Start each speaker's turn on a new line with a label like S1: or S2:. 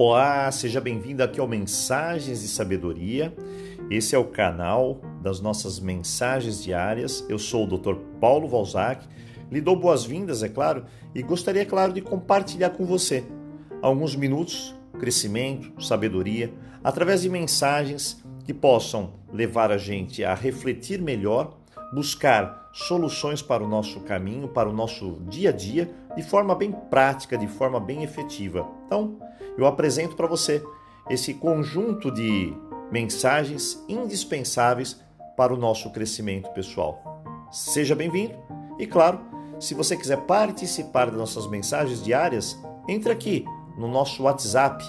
S1: Olá, seja bem-vindo aqui ao Mensagens de Sabedoria. Esse é o canal das nossas mensagens diárias. Eu sou o Dr. Paulo Valzac. Lhe dou boas-vindas, é claro, e gostaria, claro, de compartilhar com você alguns minutos, crescimento, sabedoria, através de mensagens que possam levar a gente a refletir melhor, buscar soluções para o nosso caminho, para o nosso dia a dia, de forma bem prática, de forma bem efetiva. Então, eu apresento para você esse conjunto de mensagens indispensáveis para o nosso crescimento pessoal. Seja bem-vindo e, claro, se você quiser participar das nossas mensagens diárias, entre aqui no nosso WhatsApp